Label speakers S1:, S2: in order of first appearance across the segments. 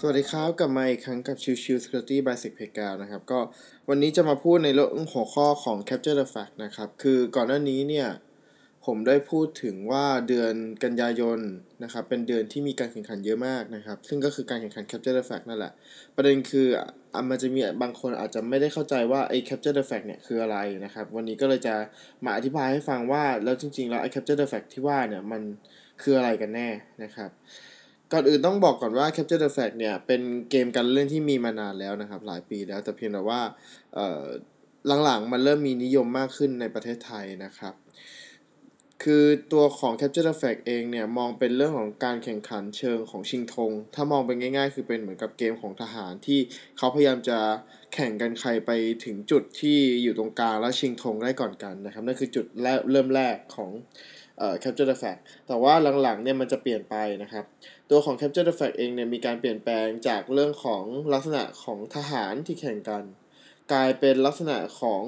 S1: สวัสดีครับกลับมาอีกครั้งกับชิวชิว Security by Sec p a y g a นะครับก็วันนี้จะมาพูดในเรื่องหัวข้อของ Capture the Fact นะครับคือก่อนหน้านี้เนี่ยผมได้พูดถึงว่าเดือนกันยายนนะครับเป็นเดือนที่มีการแข่งขันเยอะมากนะครับซึ่งก็คือการแข่งขัน Capture the Fact นั่นแหละ ประเด็นคืออะมันจะมีบางคนอาจจะไม่ได้เข้าใจว่าไอ้ Capture the Fact เนี่ยคืออะไรนะครับวันนี้ก็เลยจะมาอธิบายให้ฟังว่าแล้วจริงๆแล้วไอ้ Capture the Fact ที่ว่าเนี่ยมันคืออะไรกันแน่นะครับ ก่อนอื่นต้องบอกก่อนว่า Capture the Flag เนี่ย เป็นเกมการเล่นที่มีมานานแล้วนะครับ หลายปีแล้วแต่เพียงแต่ว่าหลังๆ มันเริ่มมีนิยมมากขึ้นในประเทศไทยนะครับ คือตัวของ Capture the Flag เองเนี่ย มองเป็นเรื่องของการแข่งขันเชิงของชิงธง ถ้ามองเป็นง่าย ๆ คือเป็นเหมือนกับเกมของทหารที่เขาพยายามจะแข่งกันใครไปถึงจุดที่อยู่ตรงกลางแล้วชิงธงได้ก่อนกันนะครับนั่นคือจุดแรกเริ่มแรกของ เอ่อ Capture the Flag แต่ว่าหลังๆเนี่ยมันจะเปลี่ยนไปนะครับ ตัวของ Capture the Flag เองเนี่ยมีการเปลี่ยนแปลงจากเรื่องของลักษณะของทหารที่แข่งกัน กลายเป็นลักษณะของ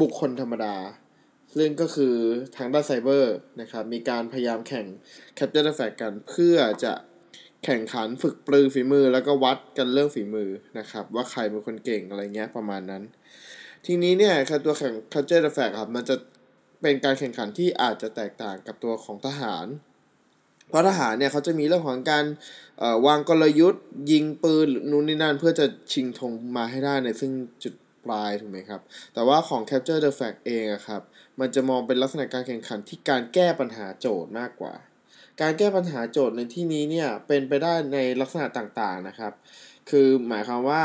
S1: บุคคลธรรมดา ซึ่งก็คือทางด้านไซเบอร์นะครับ มีการพยายามแข่ง Capture the Flag กันเพื่อจะแข่งขันฝึกปรือฝีมือแล้วก็วัดกันเรื่องฝีมือนะครับ ว่าใครเป็นคนเก่งอะไรเงี้ยประมาณนั้น ทีนี้เนี่ยตัวแข่ง Capture the Flag ครับมันจะ เป็นการแข่งขันที่อาจจะแตกต่างกับตัวของทหาร เพราะทหารเนี่ยเขาจะมีเรื่องของการวางกลยุทธ์ ยิงปืนนู่นนี่นั่น เพื่อจะชิงธงมาให้ได้ในซึ่งจุดปลายถูกไหมครับ แต่ว่าของ Capture the Flag เองอะครับ มันจะมองเป็นลักษณะการแข่งขันที่การแก้ปัญหาโจทย์มากกว่า การแก้ปัญหาโจทย์ในที่นี้เนี่ยเป็นไปได้ในลักษณะต่างๆนะครับคือหมายความว่า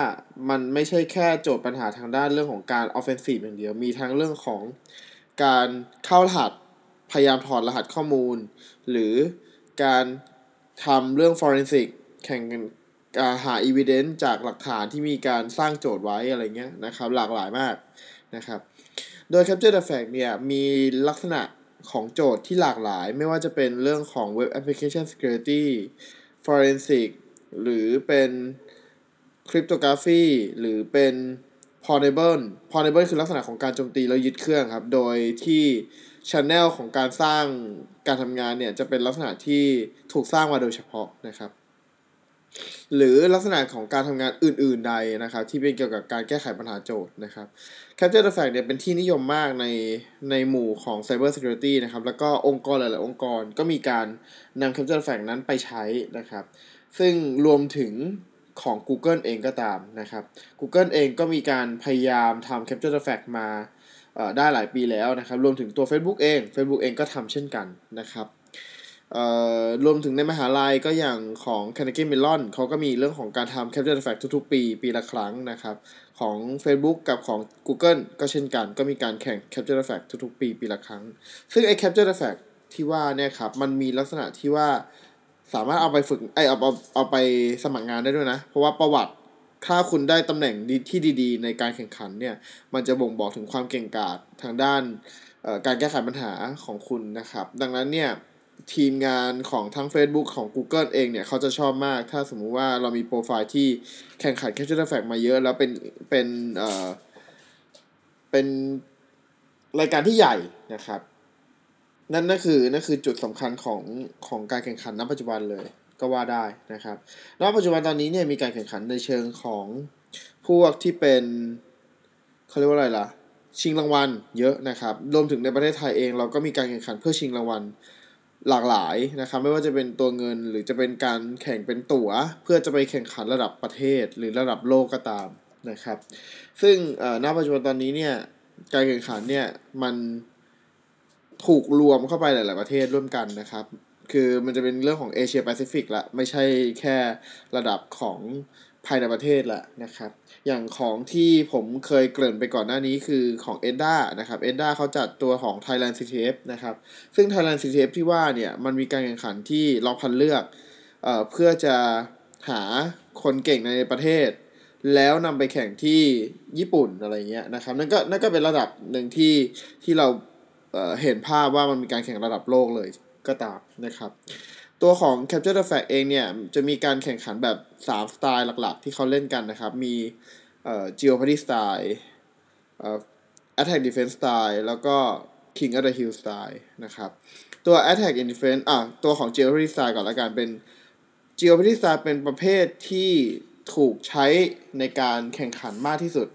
S1: มันไม่ใช่แค่โจทย์ปัญหาทางด้านเรื่องของการ offensive อย่างเดียว มีทั้งเรื่องของ การเข้ารหัสพยายามถอดรหัสข้อมูล หรือการทำเรื่อง forensic แข่งกันการหา evidence จากหลักฐานที่มีการสร้างโจทย์ไว้อะไรเงี้ยนะครับ หลากหลายมากนะครับ โดย Capture the Fact เนี่ย มีลักษณะของโจทย์ที่หลากหลาย ไม่ว่าจะเป็นเรื่องของ Web Application Security Forensic หรือเป็น Cryptography หรือเป็น portable portable คือลักษณะของการโจมตีแล้วยึดเครื่องครับ โดยที่ channel ของการสร้างการทำงานเนี่ย จะเป็นลักษณะที่ถูกสร้างมาโดยเฉพาะนะครับ หรือลักษณะของการทำงานอื่น ๆ ใดนะครับ ที่เป็นเกี่ยวกับการแก้ไขปัญหาโจทย์นะครับ Capture the Fact เนี่ยเป็นที่นิยมมากในในหมู่ของ Cyber Security นะครับ แล้วก็องค์กรหลาย ๆ องค์กรก็มีการนำ Capture the Fact นั้นไปใช้นะครับ ซึ่งรวมถึง ของ Google เองก็ตามนะครับ Google เองก็มีการพยายามทำ Capture the Fact มาได้หลายปีแล้วนะครับ รวมถึงตัว Facebook เอง Facebook เองก็ทำเช่นกันนะครับรวมถึงในมหาลัยก็อย่างของ Carnegie Mellon เขาก็มีเรื่องของการทำ Capture the Fact ทุกๆ ปี ปีละครั้งนะครับ ของ Facebook กับของ Google ก็เช่นกัน ก็มีการแข่ง Capture the Fact ทุกๆ ปี ปีละครั้ง ซึ่งไอ้ Capture the Fact ที่ว่าเนี่ยครับ มันมีลักษณะที่ว่า สามารถเอาไปฝึกไอเอาเอาเอาไปสมัครงานได้ด้วยนะ เพราะว่าประวัติถ้าคุณได้ตำแหน่งที่ดีๆ ในการแข่งขันเนี่ยมันจะบ่งบอกถึงความเก่งกาจทางด้านการแก้ไขปัญหาของคุณนะครับ ดังนั้นเนี่ยทีมงานของทั้ง Facebook ของ Google เองเนี่ยเขาจะชอบมาก ถ้าสมมุติว่าเรามีโปรไฟล์ที่แข่งขัน Capture the Fact มาเยอะ แล้วเป็นเป็นเอ่อเป็นรายการที่ใหญ่นะครับ นั่นนั่นคือนั่นคือจุดสำคัญของของการแข่งขันณปัจจุบันเลยก็ว่าได้นะครับณปัจจุบันตอนนี้เนี่ยมีการแข่งขันในเชิงของพวกที่เป็นเขาเรียกว่าอะไรล่ะ ชิงรางวัลเยอะนะครับ รวมถึงในประเทศไทยเอง เราก็มีการแข่งขันเพื่อชิงรางวัลหลากหลายนะครับ ไม่ว่าจะเป็นตัวเงินหรือจะเป็นการแข่งเป็นตั๋ว เพื่อจะไปแข่งขันระดับประเทศหรือระดับโลกก็ตามนะครับ ซึ่งณปัจจุบันตอนนี้เนี่ยการแข่งขันเนี่ยมัน ถูกรวมเข้าไปหลาย ๆ ประเทศร่วมกันนะครับ คือมันจะเป็นเรื่องของเอเชียแปซิฟิกละไม่ใช่แค่ระดับของภายในประเทศละนะครับ อย่างของที่ผมเคยเกริ่นไปก่อนหน้านี้คือของ e d a นะครับ e d a เขาจัดตัวของ Thailand CTF นะครับ ซึ่ง Thailand CTF ที่ว่าเนี่ย มันมีการแข่งขันที่รอบคัดเลือกเอ่อเพื่อจะหาคนเก่งในประเทศ แล้วนำไปแข่งที่ญี่ปุ่นอะไรเงี้ยนะครับ นั่นก็นั่นก็เป็นระดับหนึ่งที่ที่เรา เห็นภาพว่ามันมีการแข่งระดับโลกเลยก็ตามนะครับ ตัวของ Capture the Flag เองเนี่ย จะมีการแข่งขันแบบ 3 สไตล์หลักๆ ที่เขาเล่นกันนะครับ มีเอ่อ Geopardy Style เอ่อ Attack Defense Style แล้วก็ King of the Hill Style นะครับ ตัว Attack and Defense อะ ตัวของ Geopardy Style ก่อนละกันเป็น Geopolitics Style เป็นประเภทที่ถูกใช้ในการแข่งขันมากที่สุด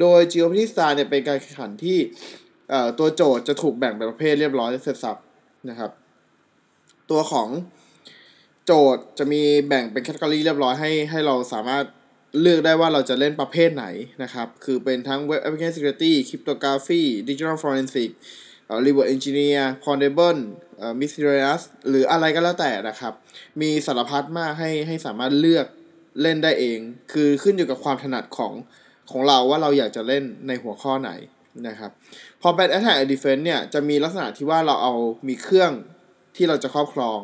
S1: โดย Geopolitics Style เนี่ยเป็นการแข่งขันที่ ตัวโจทย์จะถูกแบ่งเป็นประเภทเรียบร้อยเสร็จสับนะครับ ตัวของโจทย์จะมีแบ่งเป็นแคตตา o r y เรียบร้อยให้ให้เราสามารถเลือกได้ว่าเราจะเล่นประเภทไหนนะครับ คือเป็นทั้ง Web Application Security Cryptography Digital Forensic เอ่อ Reverse Engineer Portable เอ่อ Mysterious หรืออะไรก็แล้วแต่นะครับ มีสารพัดมากให้ให้สามารถเลือกเล่นได้เอง คือขึ้นอยู่กับความถนัดของของเราว่าเราอยากจะเล่นในหัวข้อไหน นะครับ พอเป็น Attack and Defense เนี่ยจะมีลักษณะที่ว่าเราเอามีเครื่องที่เราจะครอบครอง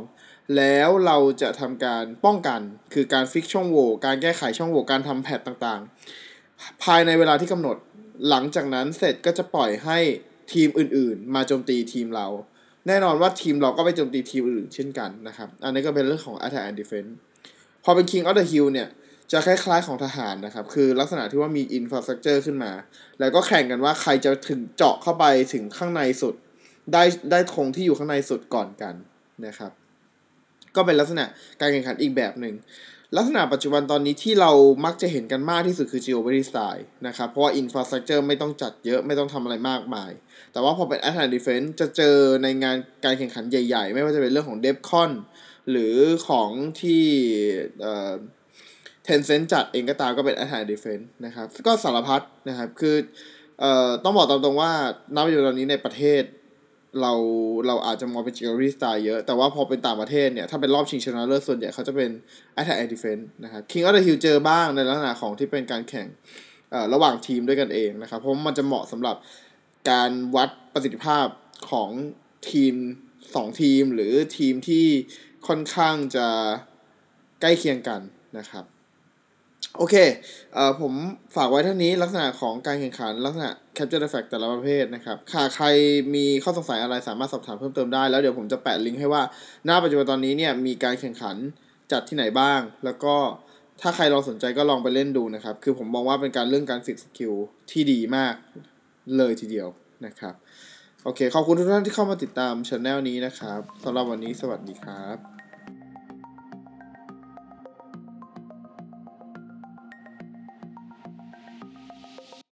S1: แล้วเราจะทำการป้องกัน คือการฟิกช่องโหว่การแก้ไขช่องโหว่การทำแพทต่างๆ ภายในเวลาที่กำหนดหลังจากนั้นเสร็จก็จะปล่อยให้ทีมอื่นๆ มาโจมตีทีมเรา แน่นอนว่าทีมเราก็ไปโจมตีทีมอื่นเช่นกันนะครับ อันนี้ก็เป็นเรื่องของ Attack and Defense พอเป็น King of the Hill เนี่ย จะคล้ายๆของทหารนะครับ คือลักษณะที่ว่ามี infrastructure ขึ้นมา แล้วก็แข่งกันว่าใครจะถึงเจาะเข้าไปถึงข้างในสุด ได้ได้ธงที่อยู่ข้างในสุดก่อนกันนะครับ ก็เป็นลักษณะการแข่งขันอีกแบบหนึ่งลักษณะปัจจุบันตอนนี้ที่เรามักจะเห็นกันมากที่สุดคือ Geometry Style นะครับ เพราะว่า Infrastructure ไม่ต้องจัดเยอะไม่ต้องทำอะไรมากมาย แต่ว่าพอเป็น Attack defense จะเจอในงานการแข่งขันใหญ่ ๆ ไม่ว่าจะเป็นเรื่องของ DevCon หรือของที่ เอ่อ Tencent จัดเองก็ตามก็เป็น Attack and Defense นะครับ ก็สารพัดนะครับ คือเอ่อต้องบอกตามตรงว่าณปัจจุบันตอนนี้ในประเทศ เราเราอาจจะมองเป็น Geometry Style เยอะ แต่ว่าพอเป็นต่างประเทศเนี่ย ถ้าเป็นรอบชิงชนะเลิศส่วนใหญ่เขาจะเป็น Attack and Defense นะครับ King of the Hill เจอบ้างในลักษณะของที่เป็นการแข่งเอ่อระหว่างทีมด้วยกันเองนะครับ เพราะมันจะเหมาะสำหรับการวัดประสิทธิภาพของทีมสองทีมหรือทีมที่ค่อนข้างจะใกล้เคียงกันนะครับ โอเคเอ่อผมฝากไว้เท่านี้ลักษณะของการแข่งขัน ลักษณะ Capture the Flag แต่ละประเภทนะครับค่ะใครมีข้อสงสัยอะไรสามารถสอบถามเพิ่มเติมได้ แล้วเดี๋ยวผมจะแปะลิงก์ให้ว่าณปัจจุบันตอนนี้เนี่ยมีการแข่งขันจัดที่ไหนบ้าง แล้วก็ถ้าใครลองสนใจก็ลองไปเล่นดูนะครับ คือผมมองว่าเป็นการเรื่องการฝึกสกิลที่ดีมากเลยทีเดียวนะครับโอเค ขอบคุณทุกท่านที่เข้ามาติดตามช anel นี้นะครับสำหรับวันนี้สวัสดีครับ